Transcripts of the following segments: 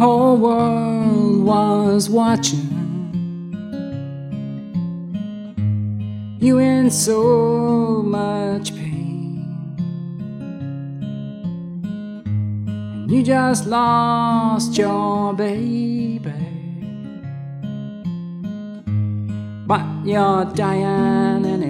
Whole world was watching. You in so much pain. And you just lost your baby. But you're dying anyway.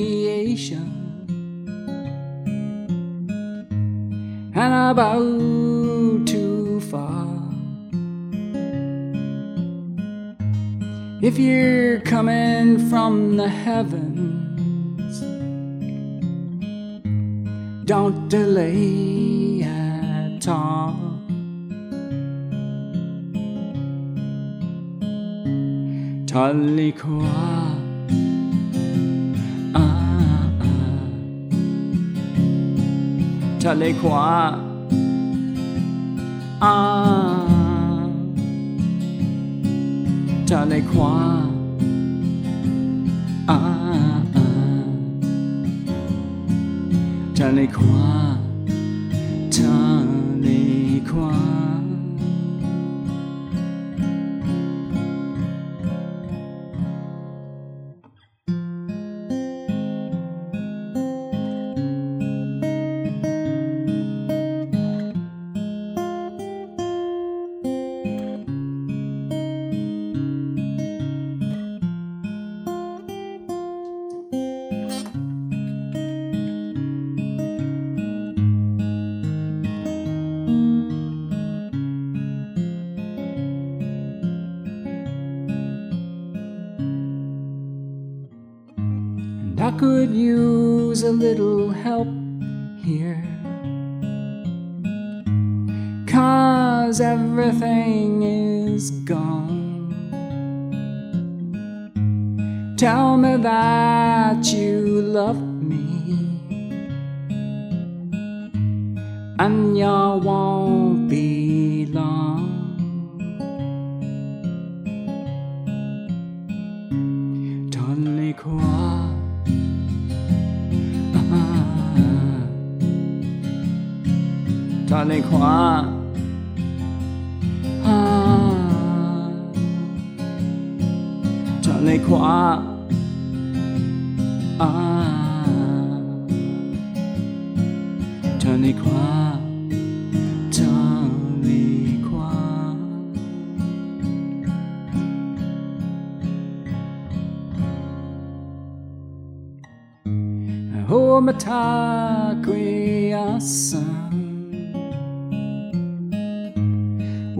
and about too far. If you're coming from the heavens, don't delay at all. Tali Tali quoi? Ah. Tali quoi? Ah, ah. Tali quoi? Tali use a little help here. Cause everything is gone. Tell me that you love me. And you won't ถ้าในขวาถ้าในขวาถ้าในขวาถ้าในขวาโอมาทากวียสั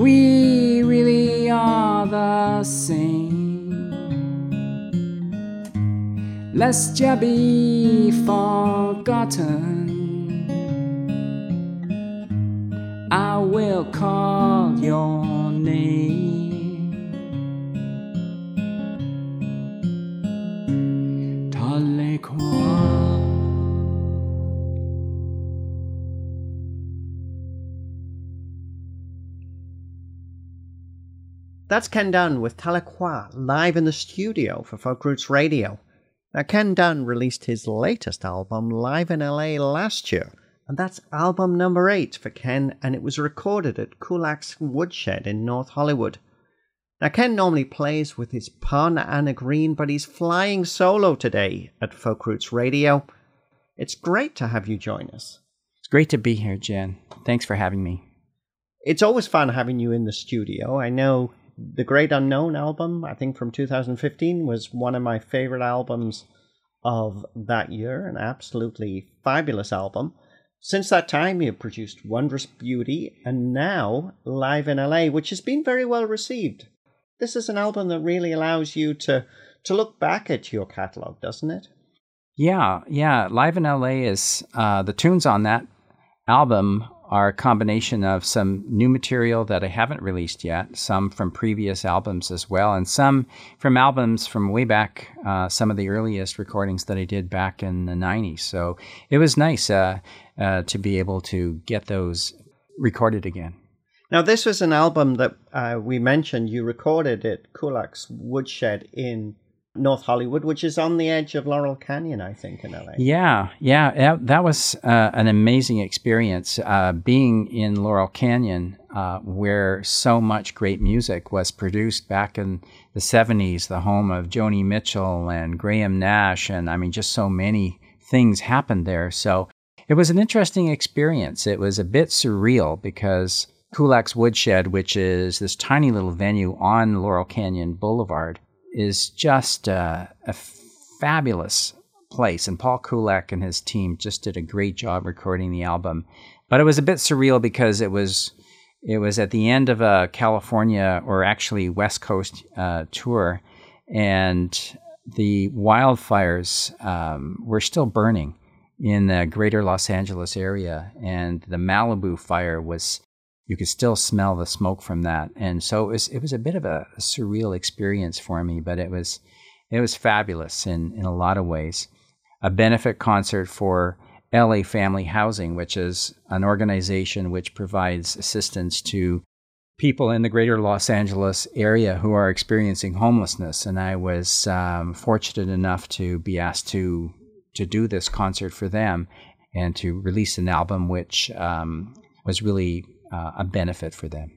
We really are the same. Lest you be forgotten, I will call your name. That's Ken Dunn with Tahlequah live in the studio for Folk Roots Radio. Now, Ken Dunn released his latest album live in LA last year, and that's album number eight for Ken, and it was recorded at Kulak's Woodshed in North Hollywood. Now, Ken normally plays with his pun Anna Green, but he's flying solo today at Folk Roots Radio. It's great to have you join us. It's great to be here, Jen. Thanks for having me. It's always fun having you in the studio. I know the Great Unknown album, I think from 2015, was one of my favorite albums of that year, an absolutely fabulous album. Since that time, you've produced Wondrous Beauty and now Live in LA, which has been very well received. this is an album that really allows you to to look back at your catalog, doesn't it? Yeah, yeah. Live in LA is uh, the tunes on that album are a combination of some new material that I haven't released yet, some from previous albums as well, and some from albums from way back, uh, some of the earliest recordings that I did back in the 90s. So it was nice uh, uh, to be able to get those recorded again. Now, this was an album that uh, we mentioned you recorded at Kulak's Woodshed in North Hollywood, which is on the edge of Laurel Canyon, I think, in LA. Yeah, yeah, that was uh, an amazing experience. Uh, being in Laurel Canyon, uh, where so much great music was produced back in the 70s, the home of Joni Mitchell and Graham Nash, and I mean, just so many things happened there. So it was an interesting experience. It was a bit surreal because Kulak's Woodshed, which is this tiny little venue on Laurel Canyon Boulevard, is just uh, a fabulous place. And Paul Kulak and his team just did a great job recording the album. But it was a bit surreal because it was it was at the end of a California or actually West Coast uh, tour, and the wildfires um, were still burning in the greater Los Angeles area, and the Malibu fire was you could still smell the smoke from that. And so it was it was a bit of a, surreal experience for me, but it was it was fabulous in, in a lot of ways. A benefit concert for LA Family Housing, which is an organization which provides assistance to people in the greater Los Angeles area who are experiencing homelessness. And I was um, fortunate enough to be asked to to do this concert for them and to release an album which um, was really uh, a benefit for them.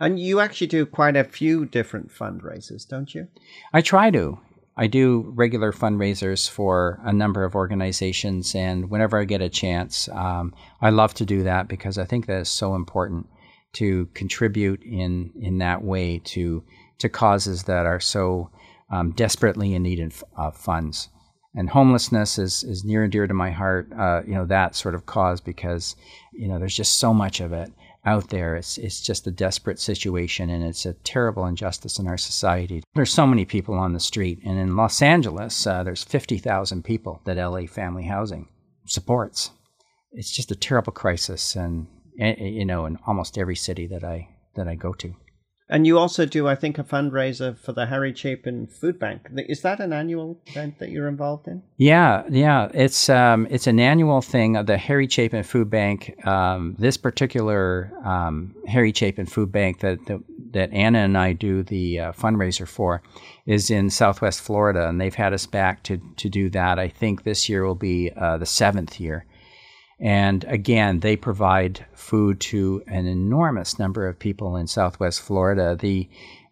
And you actually do quite a few different fundraisers, don't you? I try to. I do regular fundraisers for a number of organizations, and whenever I get a chance, um, I love to do that because I think that is so important to contribute in in that way to to causes that are so um, desperately in need of uh, funds. And homelessness is is near and dear to my heart. Uh, you know that sort of cause because you know there's just so much of it, out there. It's, it's just a desperate situation and it's a terrible injustice in our society. There's so many people on the street. And in Los Angeles, uh, there's 50,000 people that LA Family Housing supports. It's just a terrible crisis and, you know, in almost every city that I, that I go to. And you also do, I think, a fundraiser for the Harry Chapin Food Bank. Is that an annual event that you're involved in? Yeah, yeah. It's um, it's an annual thing of the Harry Chapin Food Bank. Um, this particular um, Harry Chapin Food Bank that, that, that Anna and I do the uh, fundraiser for is in Southwest Florida, and they've had us back to to do that. I think this year will be uh, the seventh year. And again, they provide food to an enormous number of people in Southwest Florida. The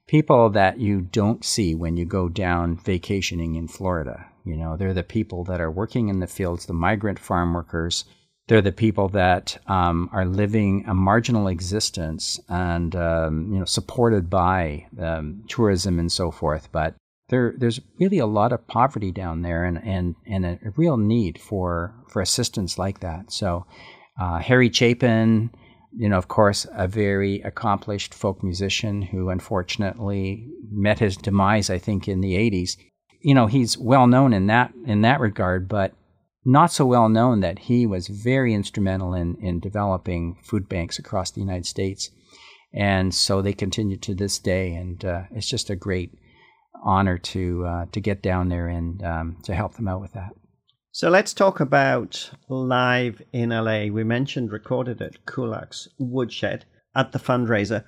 people that you don't see when you go down vacationing in Florida. You know, they're the people that are working in the fields, the migrant farm workers. They're the people that um, are living a marginal existence and um, you know supported by um, tourism and so forth. But there there's really a lot of poverty down there and and and a, real need for for assistance like that. So uh, Harry Chapin, you know, of course, a very accomplished folk musician who unfortunately met his demise, I think, in the '80s. You know, he's well known in that in that regard, but not so well known that he was very instrumental in in developing food banks across the United States, and so they continue to this day, and uh, it's just a great honor to uh, to get down there and um, to help them out with that. So let's talk about live in LA. We mentioned recorded at Kulak's Woodshed at the fundraiser.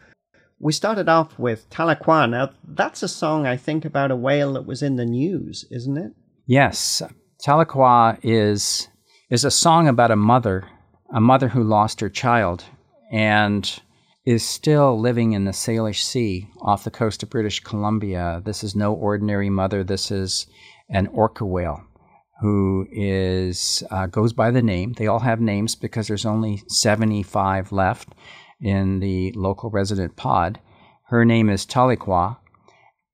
We started off with Tahlequah. Now that's a song I think about a whale that was in the news, isn't it? Yes, Tahlequah is is a song about a mother, a mother who lost her child, and is still living in the Salish Sea off the coast of British Columbia. This is no ordinary mother. This is an orca whale who is uh, goes by the name. They all have names because there's only 75 left in the local resident pod. Her name is Tahlequah.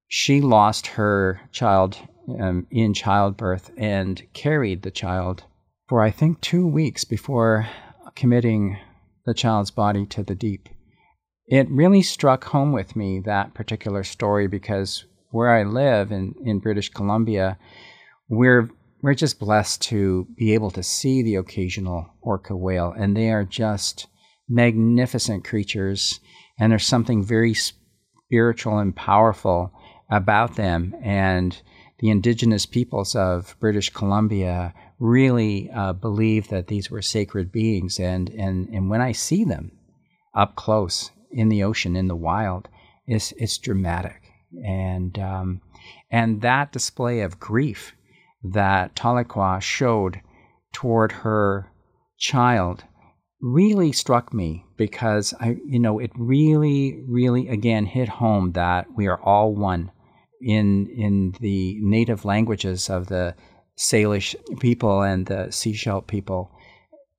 She lost her child um, in childbirth and carried the child for I think two weeks before committing the child's body to the deep. It really struck home with me that particular story because where I live in, in British Columbia, we're we're just blessed to be able to see the occasional orca whale, and they are just magnificent creatures. And there's something very spiritual and powerful about them. And the indigenous peoples of British Columbia really uh, believe that these were sacred beings. And, and, and when I see them up close in the ocean, in the wild, it's, it's dramatic. And, um, and that display of grief that Tahlequah showed toward her child really struck me because I, you know, it really, really again hit home that we are all one in in the native languages of the Salish people and the Sechelt people.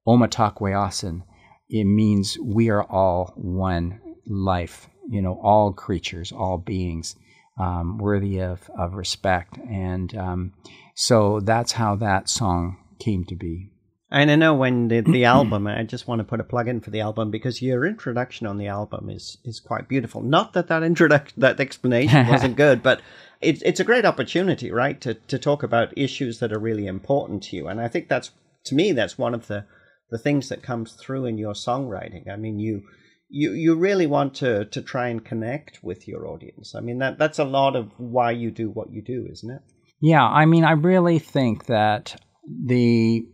Omatakweasin, it means we are all one life, you know, all creatures, all beings um, worthy of, of respect. And um, so that's how that song came to be. And I know when the, the album, I just want to put a plug in for the album because your introduction on the album is is quite beautiful. Not that that introduction, that explanation wasn't good, but it's it's a great opportunity, right, to to talk about issues that are really important to you. And I think that's to me that's one of the the things that comes through in your songwriting. I mean, you you you really want to to try and connect with your audience. I mean, that that's a lot of why you do what you do, isn't it? Yeah, I mean, I really think that the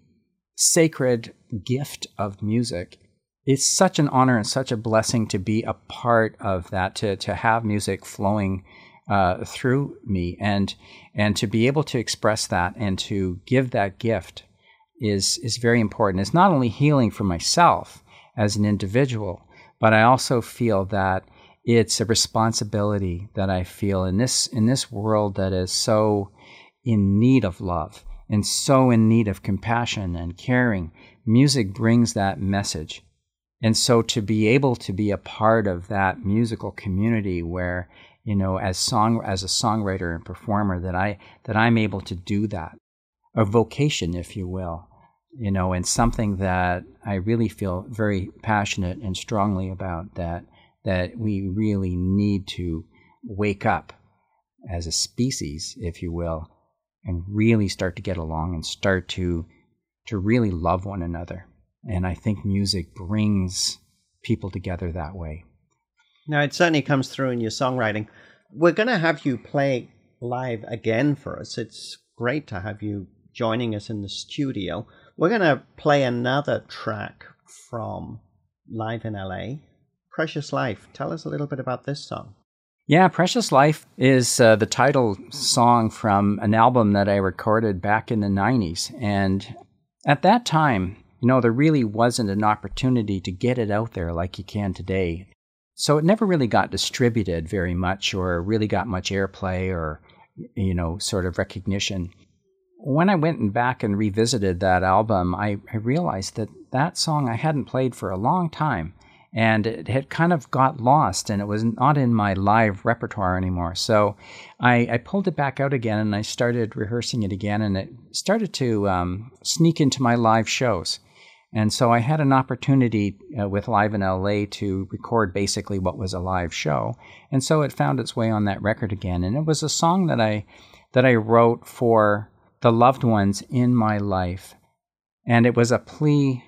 sacred gift of music it's such an honor and such a blessing to be a part of that to to have music flowing uh, through me and and to be able to express that and to give that gift is is very important. It's not only healing for myself as an individual, but I also feel that it's a responsibility that I feel in this in this world that is so in need of love and so in need of compassion and caring, music brings that message. And so to be able to be a part of that musical community where, you know, as song as a songwriter and performer that I that I'm able to do that. A vocation, if you will. You know, and something that I really feel very passionate and strongly about that that we really need to wake up as a species, if you will, and really start to get along and start to to really love one another. And I think music brings people together that way. Now it certainly comes through in your songwriting. We're going to have you play live again for us. It's great to have you joining us in the studio. We're going to play another track from Live in LA. Precious Life. Tell us a little bit about this song. Yeah, Precious Life is uh, the title song from an album that I recorded back in the 90s. And at that time, you know, there really wasn't an opportunity to get it out there like you can today. So it never really got distributed very much or really got much airplay or, you know, sort of recognition. When I went back and revisited that album, I, I realized that that song I hadn't played for a long time and it had kind of got lost and it was not in my live repertoire anymore. So I, I pulled it back out again and I started rehearsing it again, and it started to um, sneak into my live shows. And so I had an opportunity uh, with Live in LA to record basically what was a live show. And so it found its way on that record again. And it was a song that I that I wrote for the loved ones in my life. And it was a plea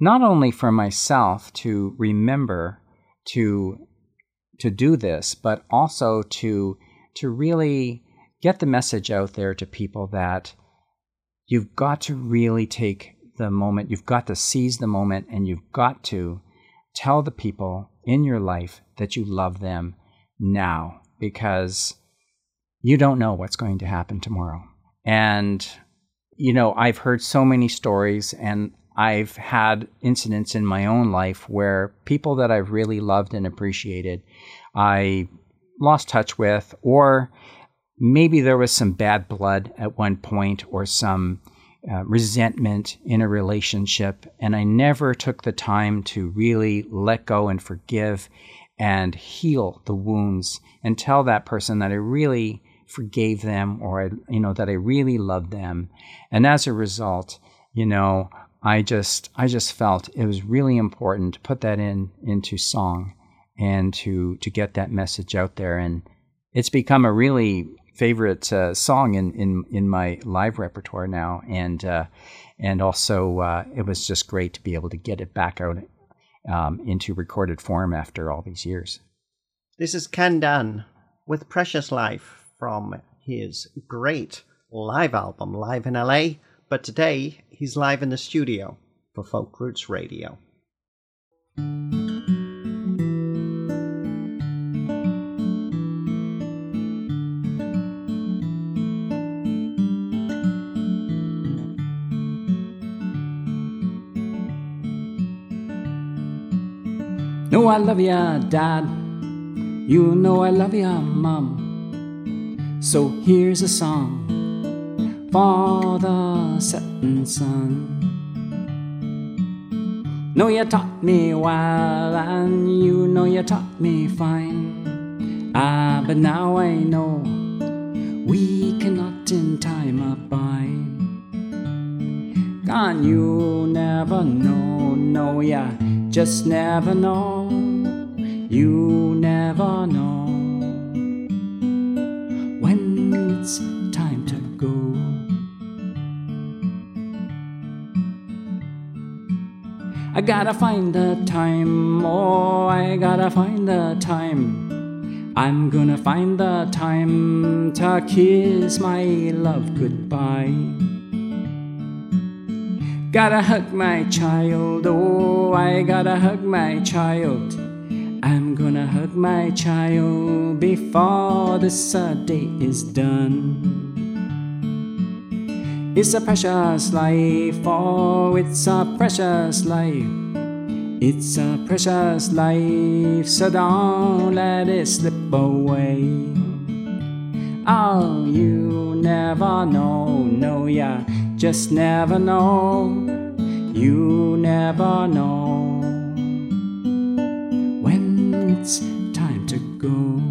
not only for myself to remember to to do this, but also to to really get the message out there to people that you've got to really take the moment, you've got to seize the moment, and you've got to tell the people in your life that you love them now because you don't know what's going to happen tomorrow. And, you know, I've heard so many stories, and I've had incidents in my own life where people that I've really loved and appreciated, I lost touch with, or maybe there was some bad blood at one point or some uh, resentment in a relationship, and I never took the time to really let go and forgive and heal the wounds and tell that person that I really forgave them or I, you know that I really loved them and as a result you know I just I just felt it was really important to put that in into song and to to get that message out there. And it's become a really favorite uh, song in, in in my live repertoire now. And uh, and also uh, it was just great to be able to get it back out um, into recorded form after all these years. This is Ken Dunn with Precious Life from his great live album, Live in LA. But today he's live in the studio for Folk Roots Radio. No, I love ya, Dad. You know I love ya, Mom. So here's a song for the setting sun. Know you taught me well, and you know you taught me fine. Ah, but now I know we cannot in time abide. And you never know, no, yeah, just never know. You never know it's time to go. I gotta find the time, oh, I gotta find the time. I'm gonna find the time to kiss my love goodbye. Gotta hug my child, oh, I gotta hug my child. I'm gonna hug my child before this uh, day is done. It's a precious life, oh, it's a precious life. It's a precious life, so don't let it slip away. Oh, you never know, no, yeah, just never know. You never know it's time to go.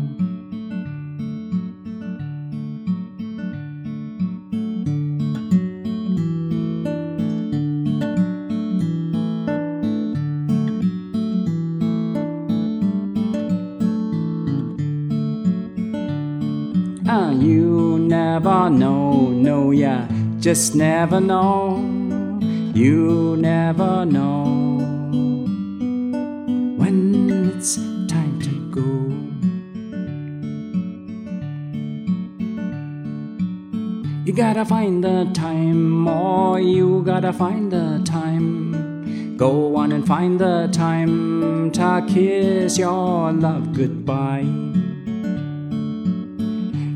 Ah, you never know, no, yeah, just never know. You never know You gotta find the time, or you gotta find the time. Go on and find the time to kiss your love goodbye.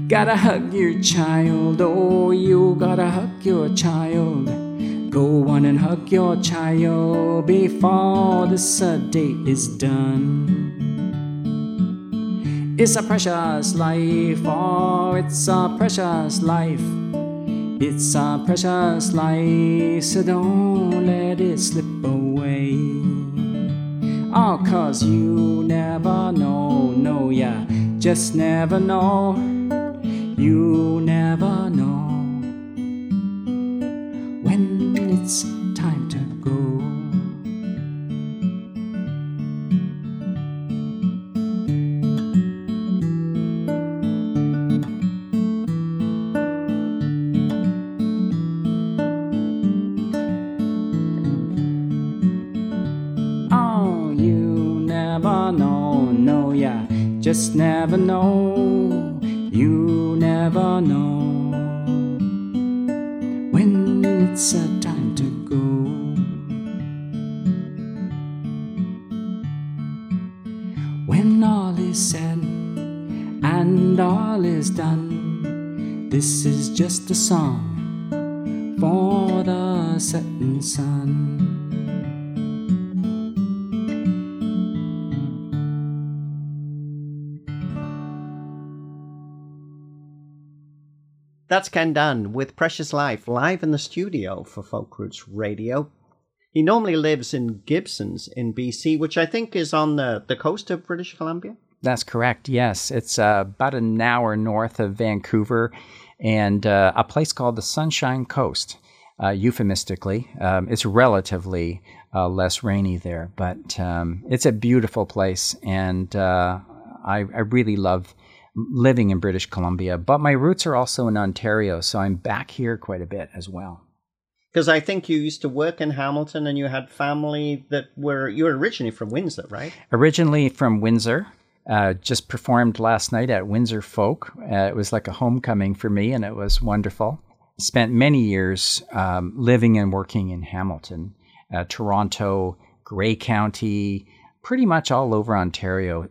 Gotta hug your child, oh, you gotta hug your child. Go on and hug your child before this day is done. It's a precious life, oh, it's a precious life. It's a precious life, so don't let it slip away. Oh, cause you never know, no, yeah, just never know. You never know when it's it's a time to go. When all is said and all is done, this is just a song for the setting sun. That's Ken Dunn with Precious Life live in the studio for Folk Roots Radio. He normally lives in Gibsons in BC, which I think is on the, the coast of British Columbia. That's correct, yes. It's uh, about an hour north of Vancouver and uh, a place called the Sunshine Coast. uh, euphemistically. Um, it's relatively uh, less rainy there, but um, it's a beautiful place, and uh, I, I, really love living in British Columbia. But my roots are also in Ontario, so I'm back here quite a bit as well. Because I think you used to work in Hamilton, and you had family that were you were originally from Windsor, right? Originally from Windsor. Uh, just performed last night at Windsor Folk. Uh, it was like a homecoming for me, and it was wonderful spent many years um, living and working in Hamilton, uh, Toronto, Grey County, pretty much all over Ontario.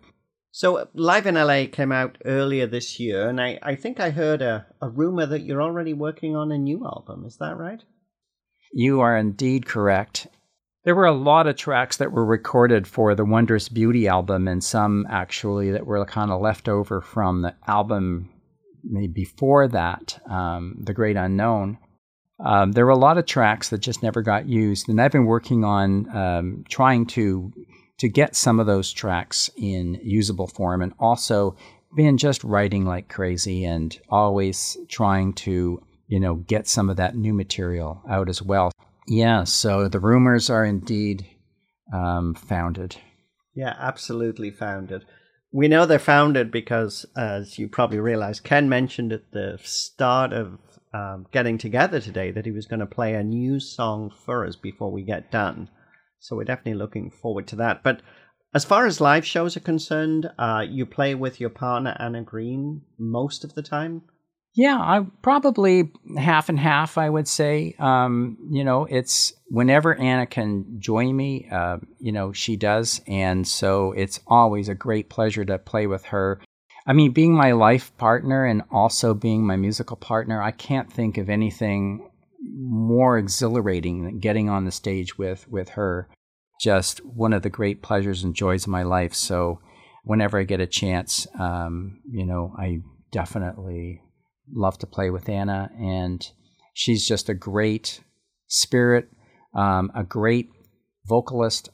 So, Live in LA came out earlier this year, and I, I think I heard a, a rumor that you're already working on a new album. Is that right? You are indeed correct. There were a lot of tracks that were recorded for the Wondrous Beauty album, and some actually that were kind of left over from the album before that, um, The Great Unknown, um, there were a lot of tracks that just never got used, and I've been working on um, trying to to get some of those tracks in usable form, and also been just writing like crazy, and always trying to you know get some of that new material out as well. Yeah, so the rumors are indeed um, founded. Yeah, absolutely founded. We know they're founded because, as you probably realize, Ken mentioned at the start of um, getting together today that he was going to play a new song for us before we get done. So we're definitely looking forward to that. But as far as live shows are concerned, uh, you play with your partner Anna Green most of the time. Yeah, I probably half and half. I would say. Um, you know, it's whenever Anna can join me, uh, you know, she does, and so it's always a great pleasure to play with her. I mean, being my life partner and also being my musical partner, I can't think of anything more exhilarating than getting on the stage with with her. Just one of the great pleasures and joys of my life. So, whenever I get a chance, um, you know, I definitely love to play with Anna, and she's just a great spirit, um, a great vocalist,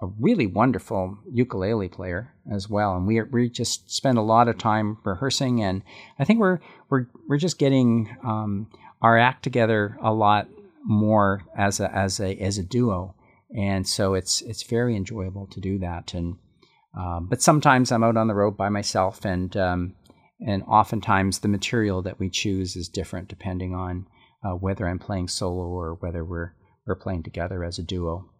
a really wonderful ukulele player as well. And we we just spend a lot of time rehearsing, and I think we're we're we're just getting um, our act together a lot more as a as a as a duo, and so it's it's very enjoyable to do that. And um, but sometimes I'm out on the road by myself, and um, and oftentimes the material that we choose is different depending on uh, whether I'm playing solo or whether we're we're playing together as a duo.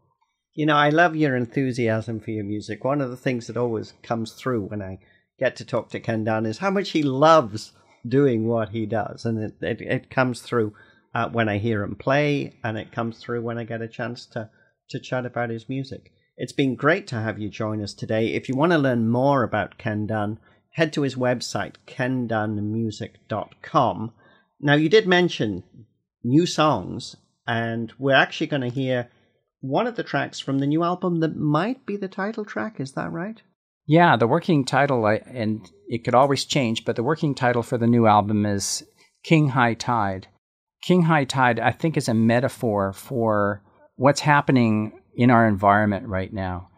You know, I love your enthusiasm for your music. One of the things that always comes through when I get to talk to Ken Dunn is how much he loves doing what he does, and it it, it comes through uh, when I hear him play, and it comes through when I get a chance to to chat about his music. It's been great to have you join us today. If you want to learn more about Ken Dunn, head to his website, kendunnmusic.com. Now, you did mention new songs, and we're actually going to hear one of the tracks from the new album that might be the title track. Is that right? Yeah, the working title, and it could always change, but the working title for the new album is King High Tide. King High Tide, I think, is a metaphor for what's happening in our environment right now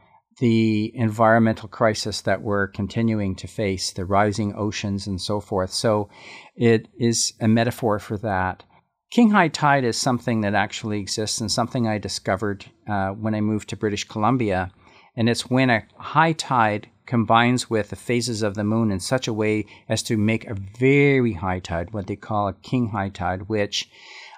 the environmental crisis that we're continuing to face, the rising oceans and so forth. So it is a metaphor for that. King High Tide is something that actually exists and something I discovered uh, when I moved to British Columbia. And it's when a high tide combines with the phases of the moon in such a way as to make a very high tide, what they call a king high tide, which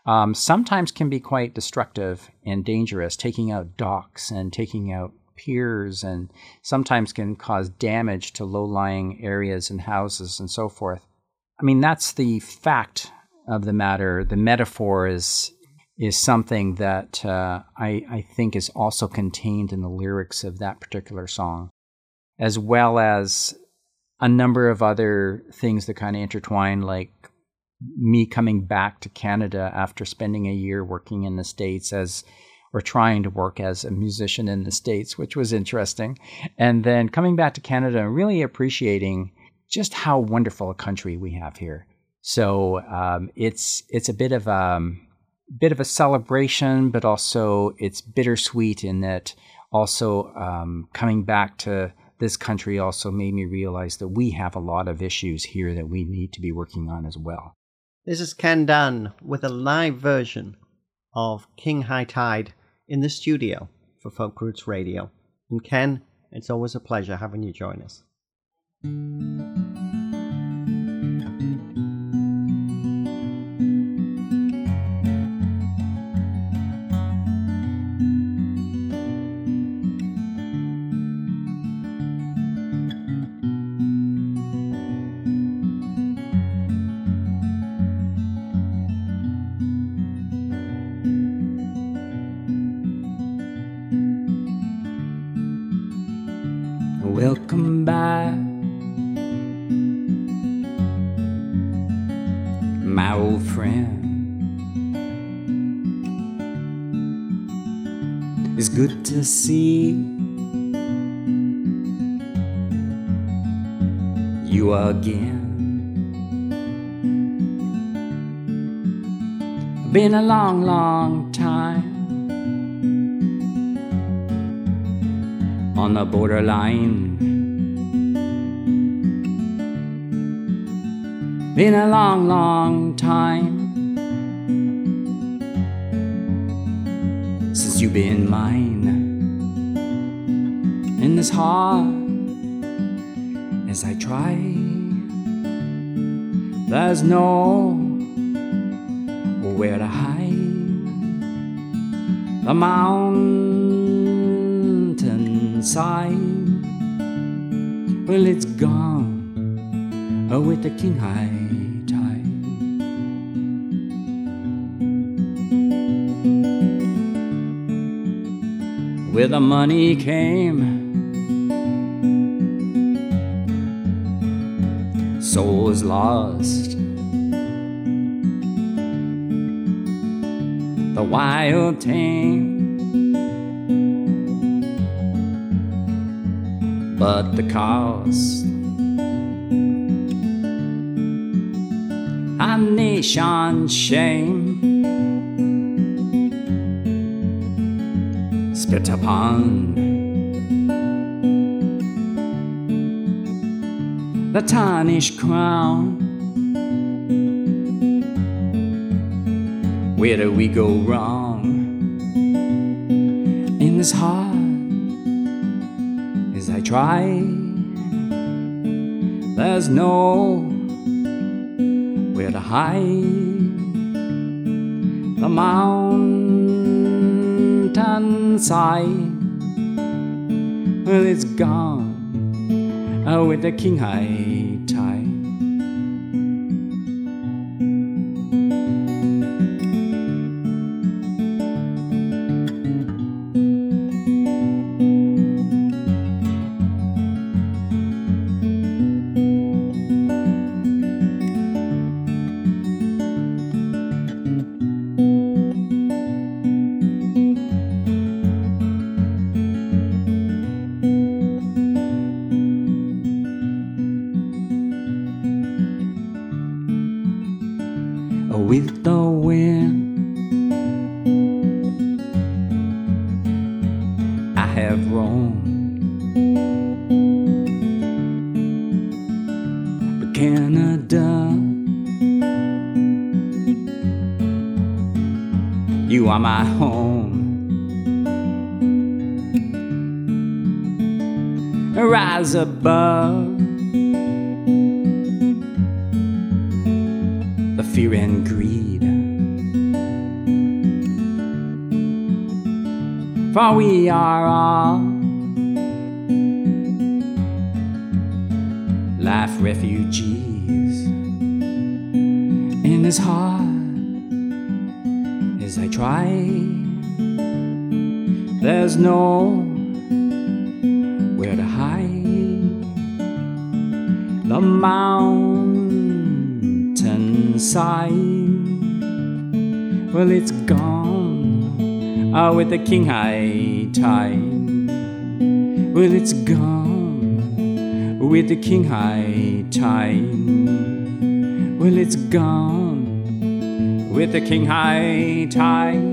um, sometimes can be quite destructive and dangerous, taking out docks and taking out piers and sometimes can cause damage to low lying areas and houses and so forth. I mean, that's the fact of the matter. The metaphor is is something that uh, I, I think is also contained in the lyrics of that particular song, as well as a number of other things that kind of intertwine, like me coming back to Canada after spending a year working in the States as or trying to work as a musician in the States, which was interesting. And then coming back to Canada and really appreciating just how wonderful a country we have here. So um, it's it's a bit of a um, bit of a celebration, but also it's bittersweet in that also um, coming back to this country also made me realize that we have a lot of issues here that we need to be working on as well. This is Ken Dunn with a live version of King High Tide in the studio for Folk Roots Radio. And Ken, it's always a pleasure having you join us. A long, long time on the borderline. Been a long, long time since you've been mine. In this heart, as I try, there's no where to hide. The mountainside, well, it's gone with the king high tide. Where the money came, souls lost. The wild tame, but the cost. a nation's shame. Spit upon the tarnished crown. Where do we go wrong in this heart as I try? There's no where to hide. The mountainside, well, it's gone oh, with the king high tide. And greed. For we are all life refugees in this heart as I try. There's no where to hide. The mountainside, well, it's gone ah, with the king high tide. Well, it's gone with the king high tide. Well, it's gone with the king high tide.